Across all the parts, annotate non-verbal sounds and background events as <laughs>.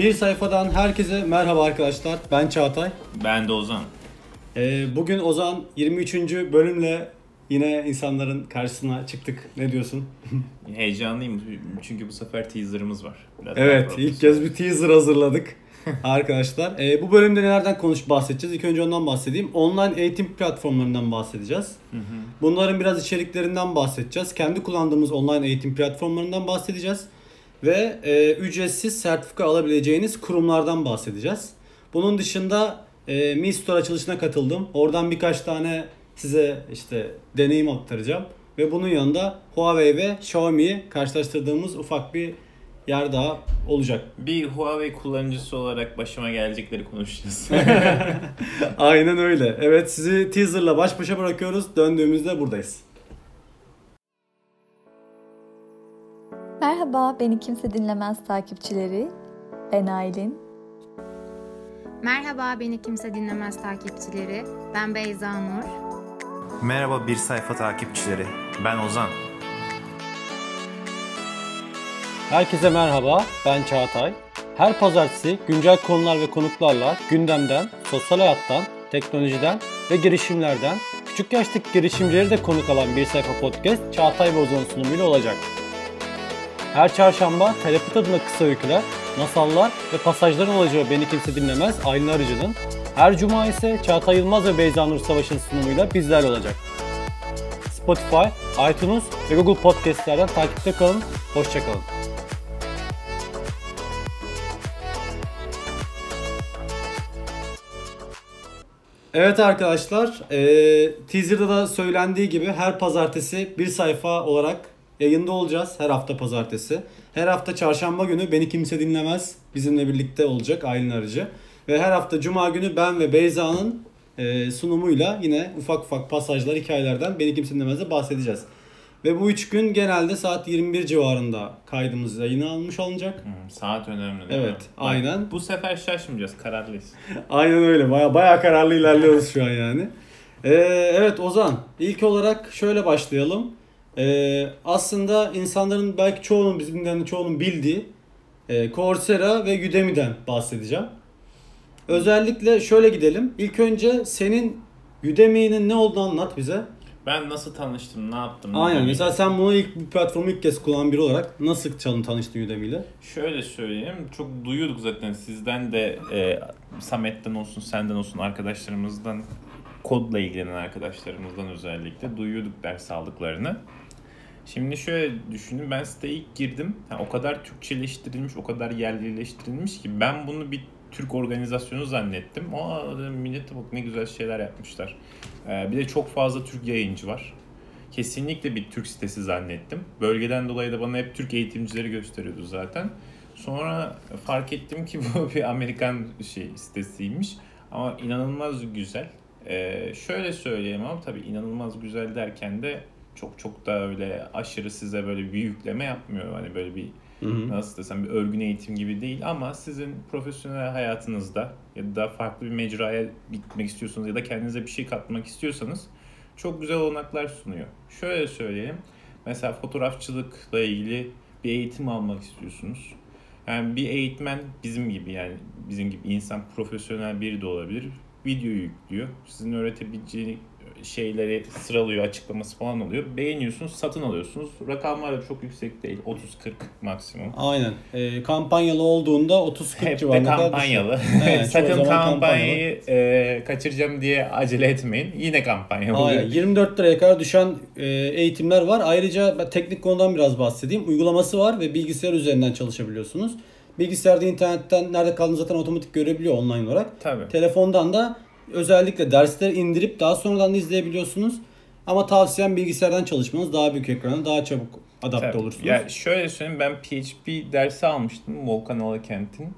Bir sayfadan herkese merhaba arkadaşlar. Ben Çağatay. Ben de Ozan. Ee, bugün Ozan 23. bölümle yine insanların karşısına çıktık. Ne diyorsun? <laughs> Heyecanlıyım çünkü bu sefer teaserımız var. Biraz evet, ilk kez bir teaser hazırladık. <laughs> arkadaşlar. Ee, bu bölümde nelerden konuş bahsedeceğiz? İlk önce ondan bahsedeyim. Online eğitim platformlarından bahsedeceğiz. Hı hı. Bunların biraz içeriklerinden bahsedeceğiz. Kendi kullandığımız online eğitim platformlarından bahsedeceğiz ve e, ücretsiz sertifika alabileceğiniz kurumlardan bahsedeceğiz. Bunun dışında e, Mi Store açılışına katıldım. Oradan birkaç tane size işte deneyim aktaracağım. Ve bunun yanında Huawei ve Xiaomi'yi karşılaştırdığımız ufak bir yer daha olacak. Bir Huawei kullanıcısı olarak başıma gelecekleri konuşacağız. <laughs> Aynen öyle. Evet sizi teaserla baş başa bırakıyoruz. Döndüğümüzde buradayız. Merhaba, beni kimse dinlemez takipçileri. Ben Aylin. Merhaba, beni kimse dinlemez takipçileri. Ben Beyza Nur. Merhaba bir sayfa takipçileri. Ben Ozan. Herkese merhaba, ben Çağatay. Her pazartesi güncel konular ve konuklarla gündemden, sosyal hayattan, teknolojiden ve girişimlerden küçük yaştaki girişimcileri de konuk alan bir sayfa podcast Çağatay ve Ozan sunumuyla olacak. Her çarşamba Telepit adına kısa öyküler, masallar ve pasajların olacağı Beni Kimse Dinlemez Aylin Arıcı'nın, her cuma ise Çağatay Yılmaz ve Beyza Nur Savaş'ın sunumuyla bizlerle olacak. Spotify, iTunes ve Google Podcast'lerden takipte kalın, hoşçakalın. Evet arkadaşlar, e, teaser'da da söylendiği gibi her pazartesi bir sayfa olarak Yayında olacağız her hafta pazartesi. Her hafta çarşamba günü Beni Kimse Dinlemez bizimle birlikte olacak Aylin Arıcı. Ve her hafta cuma günü ben ve Beyza'nın e, sunumuyla yine ufak ufak pasajlar, hikayelerden Beni Kimse Dinlemez'de bahsedeceğiz. Ve bu üç gün genelde saat 21 civarında kaydımız yayına almış olacak. Hmm, saat önemli değil evet, mi? aynen. Bak, bu sefer şaşmayacağız, kararlıyız. <laughs> aynen öyle. Baya baya kararlı ilerliyoruz şu an yani. Ee, evet Ozan, ilk olarak şöyle başlayalım. Ee, aslında insanların belki çoğunun bizimden çoğunun bildiği e, Coursera ve Udemy'den bahsedeceğim. Özellikle şöyle gidelim. İlk önce senin Udemy'nin ne olduğunu anlat bize. Ben nasıl tanıştım, ne yaptım? Aynen. Mesela sen bunu ilk bu platformu ilk kez kullanan biri olarak nasıl çalın tanıştın Udemy ile? Şöyle söyleyeyim. Çok duyuyorduk zaten sizden de e, Samet'ten olsun, senden olsun arkadaşlarımızdan kodla ilgilenen arkadaşlarımızdan özellikle duyuyorduk ders aldıklarını. Şimdi şöyle düşünün ben siteye ilk girdim. Yani o kadar Türkçeleştirilmiş, o kadar yerlileştirilmiş ki ben bunu bir Türk organizasyonu zannettim. Aa millete bak ne güzel şeyler yapmışlar. Ee, bir de çok fazla Türk yayıncı var. Kesinlikle bir Türk sitesi zannettim. Bölgeden dolayı da bana hep Türk eğitimcileri gösteriyordu zaten. Sonra fark ettim ki <laughs> bu bir Amerikan şey sitesiymiş. Ama inanılmaz güzel. Ee, şöyle söyleyeyim ama tabii inanılmaz güzel derken de çok çok da öyle aşırı size böyle bir yükleme yapmıyor. Hani böyle bir hı hı. nasıl desem bir örgün eğitim gibi değil ama sizin profesyonel hayatınızda ya da farklı bir mecraya gitmek istiyorsanız ya da kendinize bir şey katmak istiyorsanız çok güzel olanaklar sunuyor. Şöyle söyleyeyim. Mesela fotoğrafçılıkla ilgili bir eğitim almak istiyorsunuz. Yani bir eğitmen bizim gibi yani bizim gibi insan profesyonel biri de olabilir. Video yüklüyor. Sizin öğretebileceğiniz şeyleri sıralıyor, açıklaması falan oluyor. Beğeniyorsunuz, satın alıyorsunuz. Rakamlar da çok yüksek değil. 30-40 maksimum. Aynen. E, kampanyalı olduğunda 30-40 civarında kampanyalı. Evet, <laughs> Sakın kampanyayı e, kaçıracağım diye acele etmeyin. Yine kampanya oluyor. Aynen. 24 liraya kadar düşen e, eğitimler var. Ayrıca ben teknik konudan biraz bahsedeyim. Uygulaması var ve bilgisayar üzerinden çalışabiliyorsunuz. Bilgisayarda internetten nerede kaldığını zaten otomatik görebiliyor online olarak. Tabii. Telefondan da özellikle dersleri indirip daha sonradan da izleyebiliyorsunuz. Ama tavsiyem bilgisayardan çalışmanız daha büyük ekrana daha çabuk adapte Tabii. olursunuz. Ya şöyle söyleyeyim ben PHP dersi almıştım Volkan Alakent'in.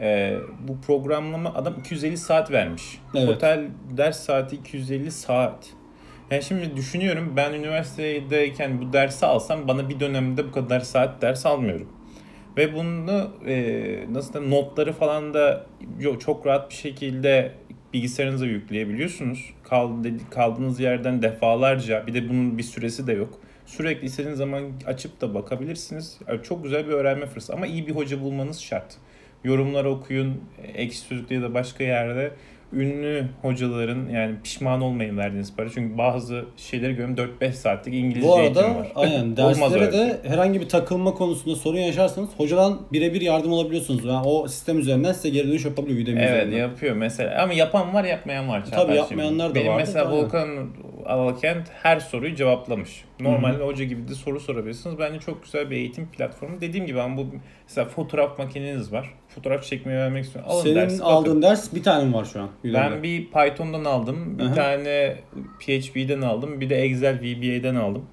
Ee, bu programlama adam 250 saat vermiş. Evet. Total ders saati 250 saat. Yani şimdi düşünüyorum ben üniversitedeyken bu dersi alsam bana bir dönemde bu kadar saat ders almıyorum. Ve bunu e, nasıl da notları falan da çok rahat bir şekilde bilgisayarınıza yükleyebiliyorsunuz. Kaldığınız yerden defalarca bir de bunun bir süresi de yok. Sürekli istediğiniz zaman açıp da bakabilirsiniz. Yani çok güzel bir öğrenme fırsatı ama iyi bir hoca bulmanız şart. yorumları okuyun. Ekşi Sözlük'te ya da başka yerde ünlü hocaların yani pişman olmayın verdiğiniz para. Çünkü bazı şeyleri görüyorum 4-5 saatlik İngilizce Bu eğitim arada var. aynen <laughs> derslere de herhangi bir takılma konusunda sorun yaşarsanız hocadan birebir yardım alabiliyorsunuz. Yani o sistem üzerinden size geri dönüş yapabiliyor Udemy Evet üzerinden. yapıyor mesela ama yapan var yapmayan var. Tabii yapmayanlar da Benim vardır, mesela. Volkan Alalkent her soruyu cevaplamış. Normalde hoca gibi de soru sorabilirsiniz. Bence çok güzel bir eğitim platformu. Dediğim gibi ama bu mesela fotoğraf makineniz var. Fotoğraf çekmeyi öğrenmek istiyorum. Alın Senin dersi, bakın. aldığın ders bir tane mi var şu an? Udemy'de? Ben bir Python'dan aldım, bir Hı hı. tane PHP'den aldım, bir de Excel VBA'den aldım.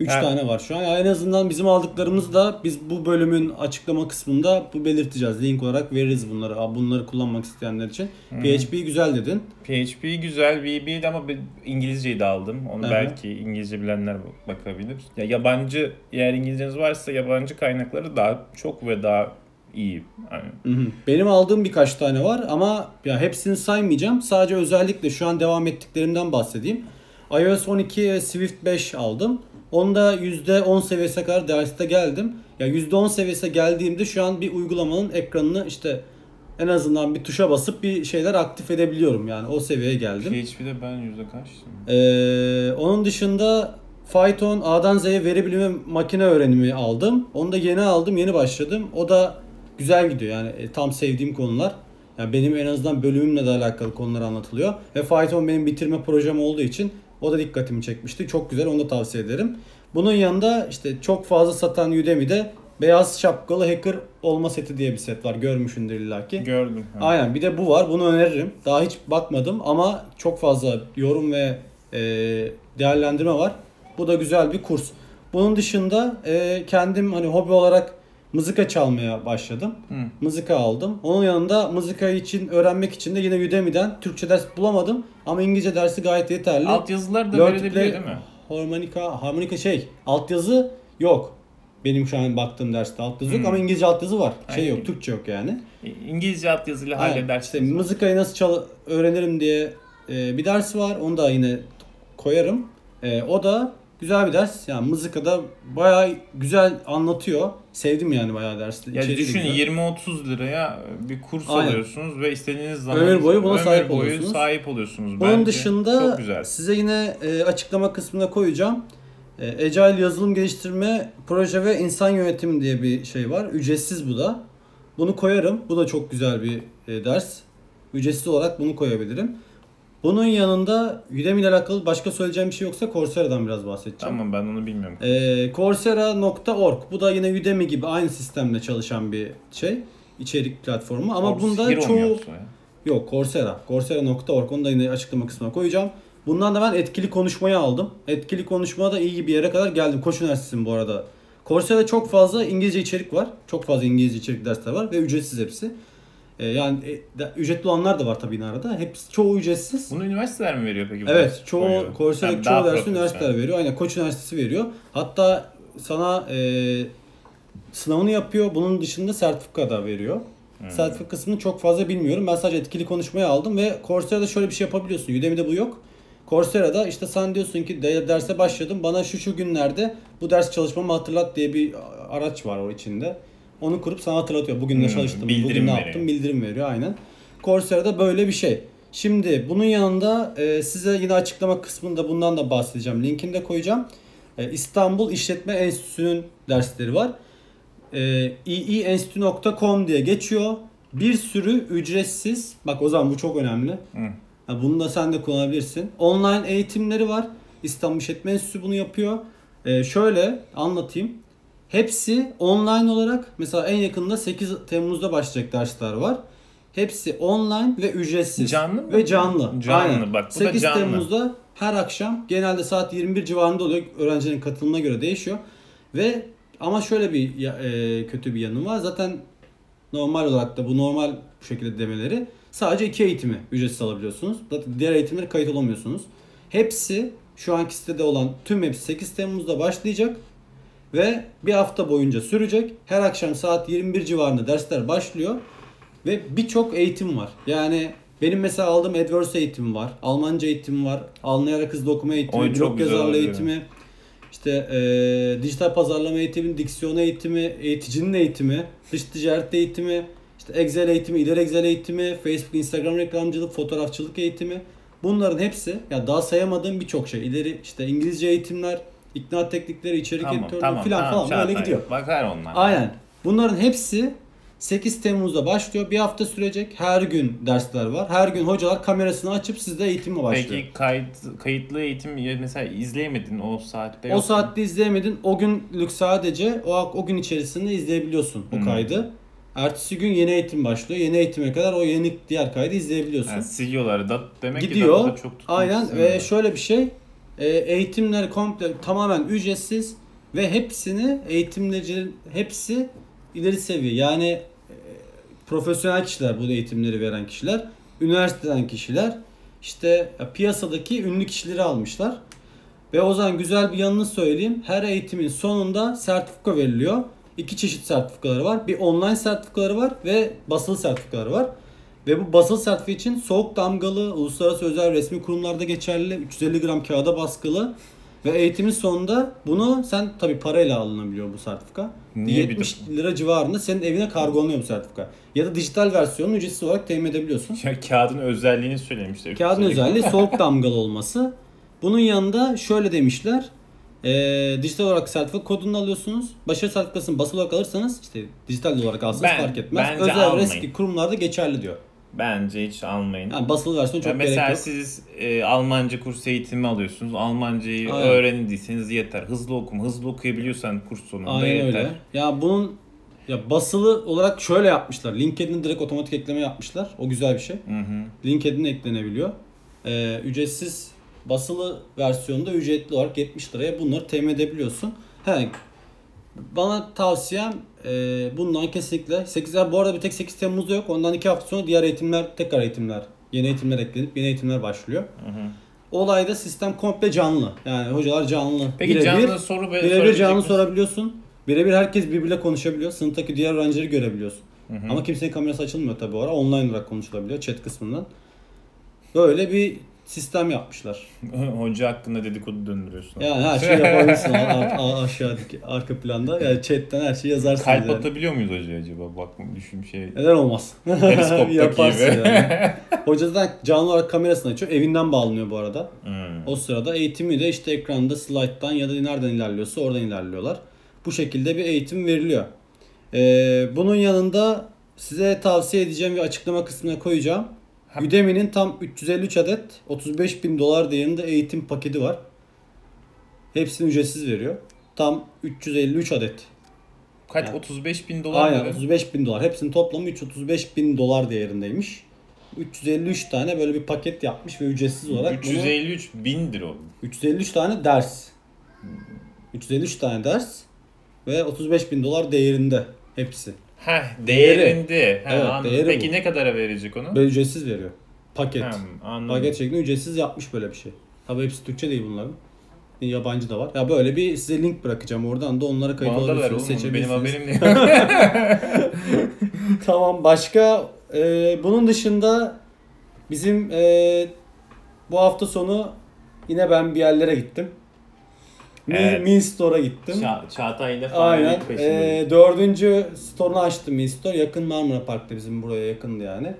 3 Yani- tane var şu an. Yani en azından bizim aldıklarımız da biz bu bölümün açıklama kısmında bu belirteceğiz. Link olarak veririz bunları. Bunları kullanmak isteyenler için. PHP güzel dedin. PHP güzel, VBA'de ama bir İngilizceyi de aldım. Onu hı. belki İngilizce bilenler bakabilir. Ya yabancı, eğer İngilizceniz varsa yabancı kaynakları daha çok ve daha iyi. Yani. Benim aldığım birkaç tane var ama ya hepsini saymayacağım. Sadece özellikle şu an devam ettiklerimden bahsedeyim. iOS 12 ve Swift 5 aldım. Onda %10 seviyesine kadar derste geldim. Ya %10 seviyesine geldiğimde şu an bir uygulamanın ekranını işte en azından bir tuşa basıp bir şeyler aktif edebiliyorum. Yani o seviyeye geldim. PHP'de ben yüzde kaçtım? Ee, onun dışında Python A'dan Z'ye veri bilimi makine öğrenimi aldım. Onu da yeni aldım, yeni başladım. O da güzel gidiyor yani e, tam sevdiğim konular. Yani benim en azından bölümümle de alakalı konular anlatılıyor. Ve Python benim bitirme projem olduğu için o da dikkatimi çekmişti. Çok güzel, onu da tavsiye ederim. Bunun yanında işte çok fazla satan Udemy'de beyaz şapkalı hacker olma seti diye bir set var. Görmüşsündür illaki. Gördüm. Ha. Aynen bir de bu var. Bunu öneririm. Daha hiç bakmadım ama çok fazla yorum ve e, değerlendirme var. Bu da güzel bir kurs. Bunun dışında e, kendim hani hobi olarak mızıka çalmaya başladım. Hı. Mızıka aldım. Onun yanında mızıka için öğrenmek için de yine Udemy'den Türkçe ders bulamadım ama İngilizce dersi gayet yeterli. Alt yazılar da Learn to verilebiliyor play- değil mi? Harmonika, harmonika şey, altyazı yok. Benim şu an baktığım derste altyazı yok Hmm. ama İngilizce altyazı var. Şey Aynen. yok, Türkçe yok yani. İngilizce alt yazıyla Aynen. halledersiniz. İşte mızıkayı nasıl çal öğrenirim diye e, bir ders var. Onu da yine koyarım. E, o da güzel bir ders. Yani mızıkada bayağı güzel anlatıyor. Sevdim yani bayağı dersi. Ya düşünün güzel. 20-30 liraya bir kurs Aynen. alıyorsunuz ve istediğiniz zaman Ömür boyu buna sahip boyu oluyorsunuz. sahip oluyorsunuz. Onun Bence dışında çok güzel. size yine e, açıklama kısmına koyacağım. E, Agile yazılım geliştirme proje ve insan yönetimi diye bir şey var. Ücretsiz bu da. Bunu koyarım. Bu da çok güzel bir e, ders. Ücretsiz olarak bunu koyabilirim. Bunun yanında Udemy ile alakalı başka söyleyeceğim bir şey yoksa Coursera'dan biraz bahsedeceğim. Ama ben onu bilmiyorum. Ee, Coursera.org bu da yine Udemy gibi aynı sistemle çalışan bir şey içerik platformu ama Course bunda Hero mu çoğu ya? yok Coursera Coursera.org onu da yine açıklama kısmına koyacağım. Bundan da ben etkili konuşmayı aldım. Etkili konuşma da iyi bir yere kadar geldim. Koç Üniversitesi'nin bu arada. Coursera'da çok fazla İngilizce içerik var. Çok fazla İngilizce içerik dersler var ve ücretsiz hepsi. Ee, yani e, de- ücretli olanlar da var tabii yine arada. Hepsi çoğu ücretsiz. Bunu üniversiteler mi veriyor peki? bu Evet, çoğu. Coursera'daki Yani çoğu dersi üniversiteler veriyor. Aynen Koç Üniversitesi veriyor. Hatta sana e, sınavını yapıyor. Bunun dışında sertifika da veriyor. Hmm. Sertifika kısmını çok fazla bilmiyorum. Ben sadece etkili konuşmayı aldım ve Coursera'da şöyle bir şey yapabiliyorsun. Udemy'de bu yok. Coursera'da işte sen diyorsun ki de- derse başladım. Bana şu şu günlerde bu ders çalışmamı hatırlat diye bir araç var o içinde. Onu kurup sana hatırlatıyor. Bugün ne Hmm, çalıştım, bugün ne veriyor. yaptım bildirim veriyor aynen. Coursera'da böyle bir şey. Şimdi bunun yanında e, size yine açıklama kısmında bundan da bahsedeceğim. Linkini de koyacağım. E, İstanbul İşletme Enstitüsü'nün dersleri var. E, iienstitü.com diye geçiyor. Bir sürü ücretsiz, bak o zaman bu çok önemli. Hı. Ha, bunu da sen de kullanabilirsin. Online eğitimleri var. İstanbul İşletme Enstitüsü bunu yapıyor. E, şöyle anlatayım. Hepsi online olarak mesela en yakında 8 Temmuz'da başlayacak dersler var. Hepsi online ve ücretsiz. Canlı mı? Ve canlı. Canlı, Aynen. bak bu da 8 canlı. Temmuz'da her akşam genelde saat 21 civarında oluyor. Öğrencinin katılımına göre değişiyor. Ve ama şöyle bir e, kötü bir yanı var. Zaten normal olarak da bu normal bu şekilde demeleri sadece iki eğitimi ücretsiz alabiliyorsunuz. Zaten diğer eğitimlere kayıt olamıyorsunuz. Hepsi şu anki sitede olan tüm hepsi 8 Temmuz'da başlayacak ve bir hafta boyunca sürecek. Her akşam saat 21 civarında dersler başlıyor ve birçok eğitim var. Yani benim mesela aldığım AdWords eğitimi var, Almanca eğitimi var, anlayarak hızlı okuma eğitimi, Oy, çok blog yazarlığı eğitimi, işte eee, dijital pazarlama eğitimi, diksiyon eğitimi, eğiticinin eğitimi, dış ticaret eğitimi, işte işte Excel eğitimi, ileri Excel eğitimi, Facebook, Instagram reklamcılık, fotoğrafçılık eğitimi. Bunların hepsi ya daha sayamadığım birçok şey. İleri işte İngilizce eğitimler, ikna teknikleri, içerik Tamam editörlüğü tamam filan tamam. falan böyle Çağatay, gidiyor. Bakar onlar. Aynen. Bunların hepsi 8 Temmuz'da başlıyor. Bir hafta sürecek. Her gün dersler var. Her gün hocalar kamerasını açıp sizde eğitime başlıyor. Peki kayıt, kayıtlı eğitim mesela izleyemedin o saatte o saatte izleyemedin. O günlük sadece o, o gün içerisinde izleyebiliyorsun o Hmm. kaydı. Ertesi gün yeni eğitim başlıyor. Yeni eğitime kadar o yeni diğer kaydı izleyebiliyorsun. Yani siliyorlar da demek ki Gidiyor. data da çok tutmak Aynen ve şöyle bir şey. E, eğitimler komple tamamen ücretsiz ve hepsini eğitimcilerin hepsi ileri seviye. Yani e, profesyonel kişiler bu eğitimleri veren kişiler, üniversiteden kişiler, işte ya, piyasadaki ünlü kişileri almışlar. Ve o zaman güzel bir yanını söyleyeyim. Her eğitimin sonunda sertifika veriliyor. İki çeşit sertifikaları var. Bir online sertifikaları var ve basılı sertifikaları var. Ve bu basılı sertifika için soğuk damgalı, uluslararası özel resmi kurumlarda geçerli, 350 gram kağıda baskılı ve eğitimin sonunda bunu sen tabi parayla alınabiliyor bu sertifika. Niye 70 lira civarında senin evine kargolanıyor bu sertifika. Ya da dijital versiyonunu ücretsiz olarak temin edebiliyorsun. Ya kağıdın özelliğini söylemişler. Kağıdın özelliği soğuk <laughs> damgalı olması. Bunun yanında şöyle demişler. Eee dijital olarak sertifika kodunu alıyorsunuz. Başarı sertifikasını basılı olarak alırsanız işte dijital olarak alsanız Ben- fark etmez. bence Özel almayın. resmi kurumlarda geçerli diyor. Bence hiç almayın. Yani basılı versiyon çok Ya gerek mesela yok. siz e, Almanca kursu eğitimi alıyorsunuz. Almancayı Aynen. öğrendiyseniz yeter. Hızlı okuma. Hızlı okuyabiliyorsan kurs sonunda Aynen yeter. öyle. Ya bunun ya basılı olarak şöyle yapmışlar. LinkedIn'e direkt otomatik ekleme yapmışlar. O güzel bir şey. LinkedIn'e eklenebiliyor. Ee, ücretsiz basılı versiyonda ücretli olarak 70 liraya bunları temin edebiliyorsun. He, bana tavsiyem e, bundan kesinlikle 8 bu arada bir tek 8 Temmuz'da yok. Ondan 2 hafta sonra diğer eğitimler tekrar eğitimler yeni eğitimler eklenip yeni eğitimler başlıyor. Hı hı. Olayda sistem komple canlı. Yani hocalar canlı. Peki Birebir- canlı soru be- Birebir canlı misin? sorabiliyorsun. Birebir herkes birbiriyle konuşabiliyor. Sınıftaki diğer öğrencileri görebiliyorsun. Hı hı. Ama kimsenin kamerası açılmıyor tabii o ara. Online olarak konuşulabiliyor chat kısmından. Böyle bir sistem yapmışlar. <laughs> Hoca hakkında dedikodu döndürüyorsun. Yani her şeyi yapabilirsin a- a- aşağıdaki arka planda. Yani chatten her şeyi yazarsın. Kalp yani. atabiliyor muyuz hocaya acaba? Bak düşün şey. Neden olmaz? <laughs> Periskop'taki gibi. yani. <laughs> Hoca zaten canlı olarak kamerasını açıyor. Evinden bağlanıyor bu arada. Hmm. O sırada eğitimi de işte ekranda slide'dan ya da nereden ilerliyorsa oradan ilerliyorlar. Bu şekilde bir eğitim veriliyor. Ee, bunun yanında size tavsiye edeceğim ve açıklama kısmına koyacağım. Udemy'nin tam 353 adet 35 bin dolar değerinde eğitim paketi var. Hepsini ücretsiz veriyor. Tam 353 adet. Kaç? Yani. 35 bin dolar Aynen dedi. 35 bin dolar. Hepsinin toplamı 335 bin dolar değerindeymiş. 353 tane böyle bir paket yapmış ve ücretsiz olarak bunu 353 bindir o. 353 tane ders. 353 tane ders ve 35 bin dolar değerinde hepsi. Heh değerinde. Ha, Evet, anladım. değeri Peki bu. ne kadara verecek onu? Ve ücretsiz veriyor. Paket. Anladım. Paket şeklinde ücretsiz yapmış böyle bir şey. Tabii hepsi Türkçe değil bunların. Yabancı da var. Ya böyle bir size link bırakacağım oradan da onlara kayıt Bana da ver olabilirsiniz. oğlum. Benim Seçebilirsiniz. haberim <laughs> <laughs> tamam başka e, bunun dışında bizim e, bu hafta sonu yine ben bir yerlere gittim. Min, Evet. Min Store'a gittim. Ça Çağatay ile Aynen. farelik Ee, dördüncü store'unu açtım Min Store. Yakın Marmara Park'ta bizim buraya yakındı yani.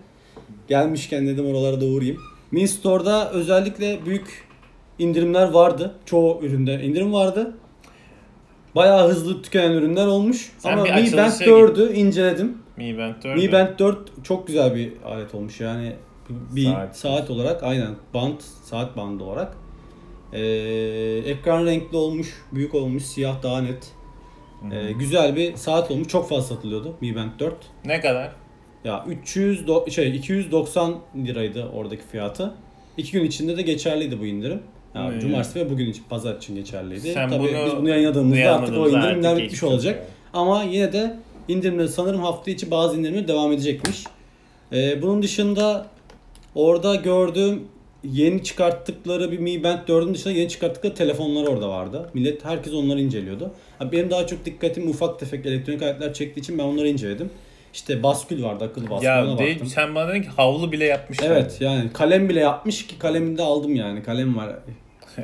Gelmişken dedim oralara da uğrayayım. Min Store'da özellikle büyük indirimler vardı. Çoğu üründe indirim vardı. Bayağı hızlı tükenen ürünler olmuş. Sen Ama Mi Band açılışa 4'ü inceledim. Mi Band 4. Mi Band 4 çok güzel bir alet olmuş yani bir Saat. saat, olarak aynen band saat bandı olarak. Ee, ekran renkli olmuş, büyük olmuş, siyah daha net. Ee, güzel bir saat olmuş. Çok fazla satılıyordu Mi Band 4. Ne kadar? Ya 300 do- şey 290 liraydı oradaki fiyatı. İki gün içinde de geçerliydi bu indirim. Ya, Hmm. Cumartesi ve bugün için pazar için geçerliydi. Sen Tabii bunu biz bunu yayınladığımızda artık o yayınladığımızda indirimler artık bitmiş geçmiş olacak. olacak. Ama yine de indirimler sanırım hafta içi bazı indirimler devam edecekmiş. Ee, bunun dışında orada gördüğüm yeni çıkarttıkları bir Mi Band 4'ün dışında yeni çıkarttıkları telefonlar orada vardı. Millet herkes onları inceliyordu. Ha, benim daha çok dikkatim ufak tefek elektronik aletler çektiği için ben onları inceledim. İşte baskül vardı akıllı baskül ona Ya değil, baktım. sen bana dedin ki havlu bile yapmışlar. Evet yani kalem bile yapmış ki kalemini de aldım yani kalem var.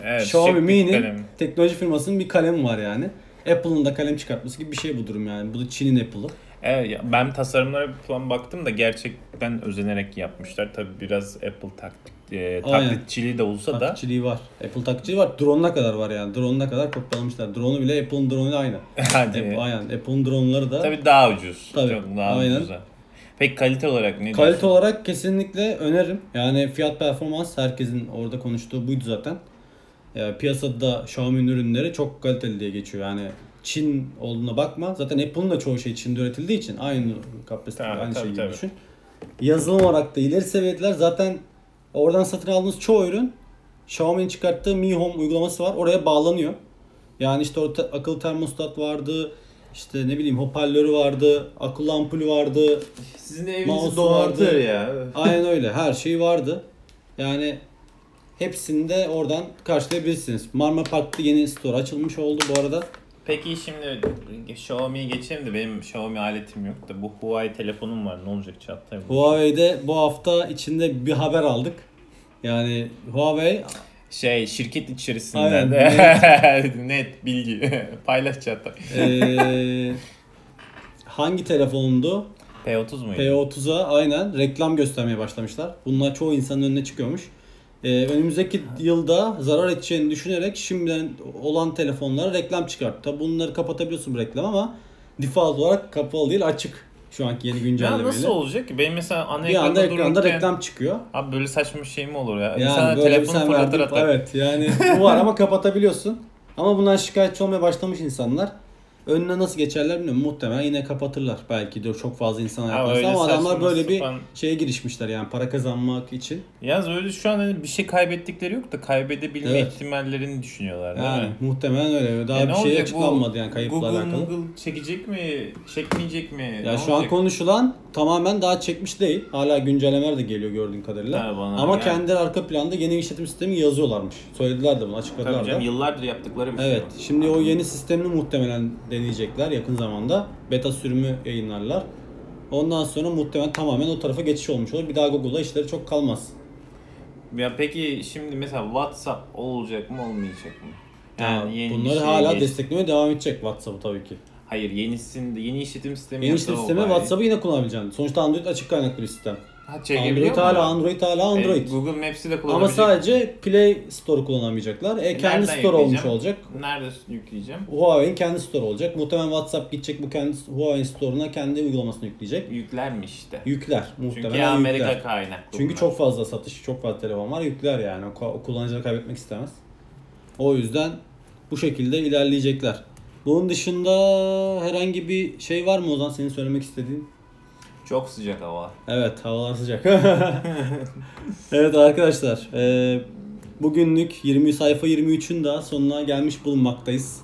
evet Xiaomi Mi'nin teknoloji firmasının bir kalemi var yani. Apple'ın da kalem çıkartması gibi bir şey bu durum yani. Bu da Çin'in Apple'ı. Evet, ya ben tasarımlara falan baktım da gerçekten özenerek yapmışlar. Tabii biraz Apple taklit, e, taklitçiliği de olsa da Takipçiliği var. Apple takipçiliği var. Drone'una kadar var yani. Drone'una kadar kopyalamışlar. Drone'u bile Apple'ın drone'uyla aynı. <laughs> hadi. Apple, aynen. Apple'ın drone'ları da Tabii daha ucuz. Tabii, Çok daha aynen. ucuz. Peki kalite olarak ne Kalite diyorsun? olarak kesinlikle öneririm. Yani fiyat performans herkesin orada konuştuğu buydu zaten. Yani piyasada Xiaomi'nin ürünleri çok kaliteli diye geçiyor. Yani Çin olduğuna bakma. Zaten Apple'ın da çoğu şey Çin'de üretildiği için aynı kapasite aynı tabii, şey gibi tabii. düşün. Yazılım olarak da ileri seviyedeler. Zaten oradan satın aldığınız çoğu ürün Xiaomi'nin çıkarttığı Mi Home uygulaması var. Oraya bağlanıyor. Yani işte orada akıllı termostat vardı. işte ne bileyim hoparlörü vardı. Akıllı ampulü vardı. Sizin de Mouse vardı. ya. Aynen öyle. Her şey vardı. Yani hepsini de oradan karşılayabilirsiniz. Marmara Park'ta yeni store açılmış oldu bu arada. Peki şimdi Xiaomi'ye geçelim de benim Xiaomi aletim yok da bu Huawei telefonum var ne olacak Çağatay? Huawei'de bu hafta içinde bir haber aldık. Yani Huawei Şey şirket içerisinden Aynen, de net <laughs> bilgi <laughs> paylaş Çağatay. eee, hangi telefonundu? P30 muydu? P30'a aynen reklam göstermeye başlamışlar. Bunlar çoğu insanın önüne çıkıyormuş. Ee, önümüzdeki yılda zarar edeceğini düşünerek şimdiden olan telefonlara reklam çıkarttı. Tabi bunları kapatabiliyorsun bu reklam ama default olarak kapalı değil açık. Şu anki yeni Ya güncellemeyle. nasıl olacak ki? Benim mesela ana Bir anda ekranda reklam çıkıyor. Abi böyle saçma bir şey mi olur ya? Yani İnsana böyle telefonu sen fırlatır atar. Evet yani bu var ama kapatabiliyorsun. Ama bundan şikayetçi olmaya başlamış insanlar. Önüne nasıl geçerler bilmiyorum. Muhtemelen yine kapatırlar. Belki de çok fazla insan öyle ama adamlar böyle bir sapan- şeye girişmişler yani para kazanmak için. Yalnız öyle şu an hani bir şey kaybettikleri yok da kaybedebilme Evet. ihtimallerini düşünüyorlar değil Yani mi? muhtemelen öyle. Daha E bir şey açıklanmadı yani kayıpla Google, alakalı. Google çekecek mi? Çekmeyecek mi? Ya Ne şu an olacak? konuşulan tamamen daha çekmiş değil. Hala güncellemeler de geliyor gördüğün kadarıyla. Ha, Ama yani. kendileri arka planda yeni işletim sistemi yazıyorlarmış. Söylediler de bunu açıkladılar Tabii da. canım yıllardır yaptıkları bir şey. Evet. Şimdi o yeni sistemini muhtemelen deneyecekler yakın zamanda. Beta sürümü yayınlarlar. Ondan sonra muhtemelen tamamen o tarafa geçiş olmuş olur. Bir daha Google'a işleri çok kalmaz. Ya peki şimdi mesela WhatsApp olacak mı olmayacak mı? Yani yeni bunları şey hala geç- desteklemeye devam edecek WhatsApp'ı tabii ki. Hayır yenisinde yeni işletim sistemi Yeni işletim sistemi. WhatsApp'ı yine kullanabileceksin. Sonuçta Android açık kaynaklı bir sistem. Ha, çekebiliyor Android mu? hala Android hala Android. E, Google Maps'i de Ama kullanabilecek. sadece Play Store'u kullanamayacaklar. E, kendi Nereden store olmuş yükleyeceğim? olacak. Nerede yükleyeceğim? Huawei'in kendi store olacak. Muhtemelen WhatsApp gidecek bu kendi Huawei store'una kendi uygulamasını yükleyecek. Yükler mi işte? Yükler. Çünkü Muhtemelen Amerika yükler. kaynaklı. Çünkü bunlar. çok fazla satış, çok fazla telefon var. Yükler yani. O kullanıcıları kaybetmek istemez. O yüzden bu şekilde ilerleyecekler. Bunun dışında herhangi bir şey var mı Ozan senin söylemek istediğin? Çok sıcak hava. Evet havalar sıcak. <laughs> evet arkadaşlar e, bugünlük 20 sayfa 23'ün daha sonuna gelmiş bulunmaktayız.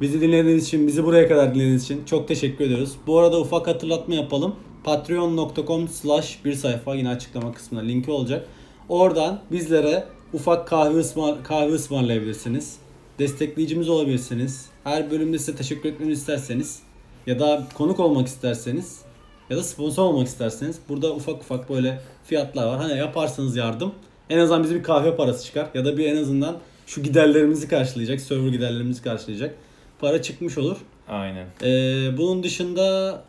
Bizi dinlediğiniz için, bizi buraya kadar dinlediğiniz için çok teşekkür ediyoruz. Bu arada ufak hatırlatma yapalım. Patreon.com slash bir sayfa yine açıklama kısmında linki olacak. Oradan bizlere ufak kahve, ısmar kahve ısmarlayabilirsiniz. Destekleyicimiz olabilirsiniz. Her bölümde size teşekkür etmemizi isterseniz ya da konuk olmak isterseniz ya da sponsor olmak isterseniz burada ufak ufak böyle fiyatlar var. Hani yaparsanız yardım en azından bize bir kahve parası çıkar ya da bir en azından şu giderlerimizi karşılayacak, server giderlerimizi karşılayacak para çıkmış olur. Aynen. Ee, bunun dışında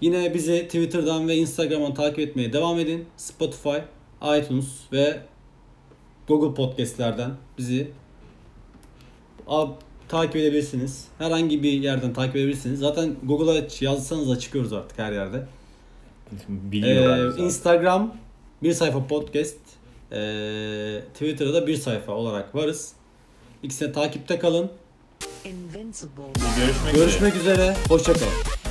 yine bizi Twitter'dan ve Instagram'dan takip etmeye devam edin. Spotify, iTunes ve Google Podcast'lerden bizi takip edebilirsiniz. Herhangi bir yerden takip edebilirsiniz. Zaten Google'a yazsanız da çıkıyoruz artık her yerde. Biliyorlar Ee. Instagram bir sayfa podcast. Ee, Twitter'da bir sayfa olarak varız. İkisine takipte kalın. Invincible. Görüşmek üzere. Görüşmek üzere. Hoşçakalın.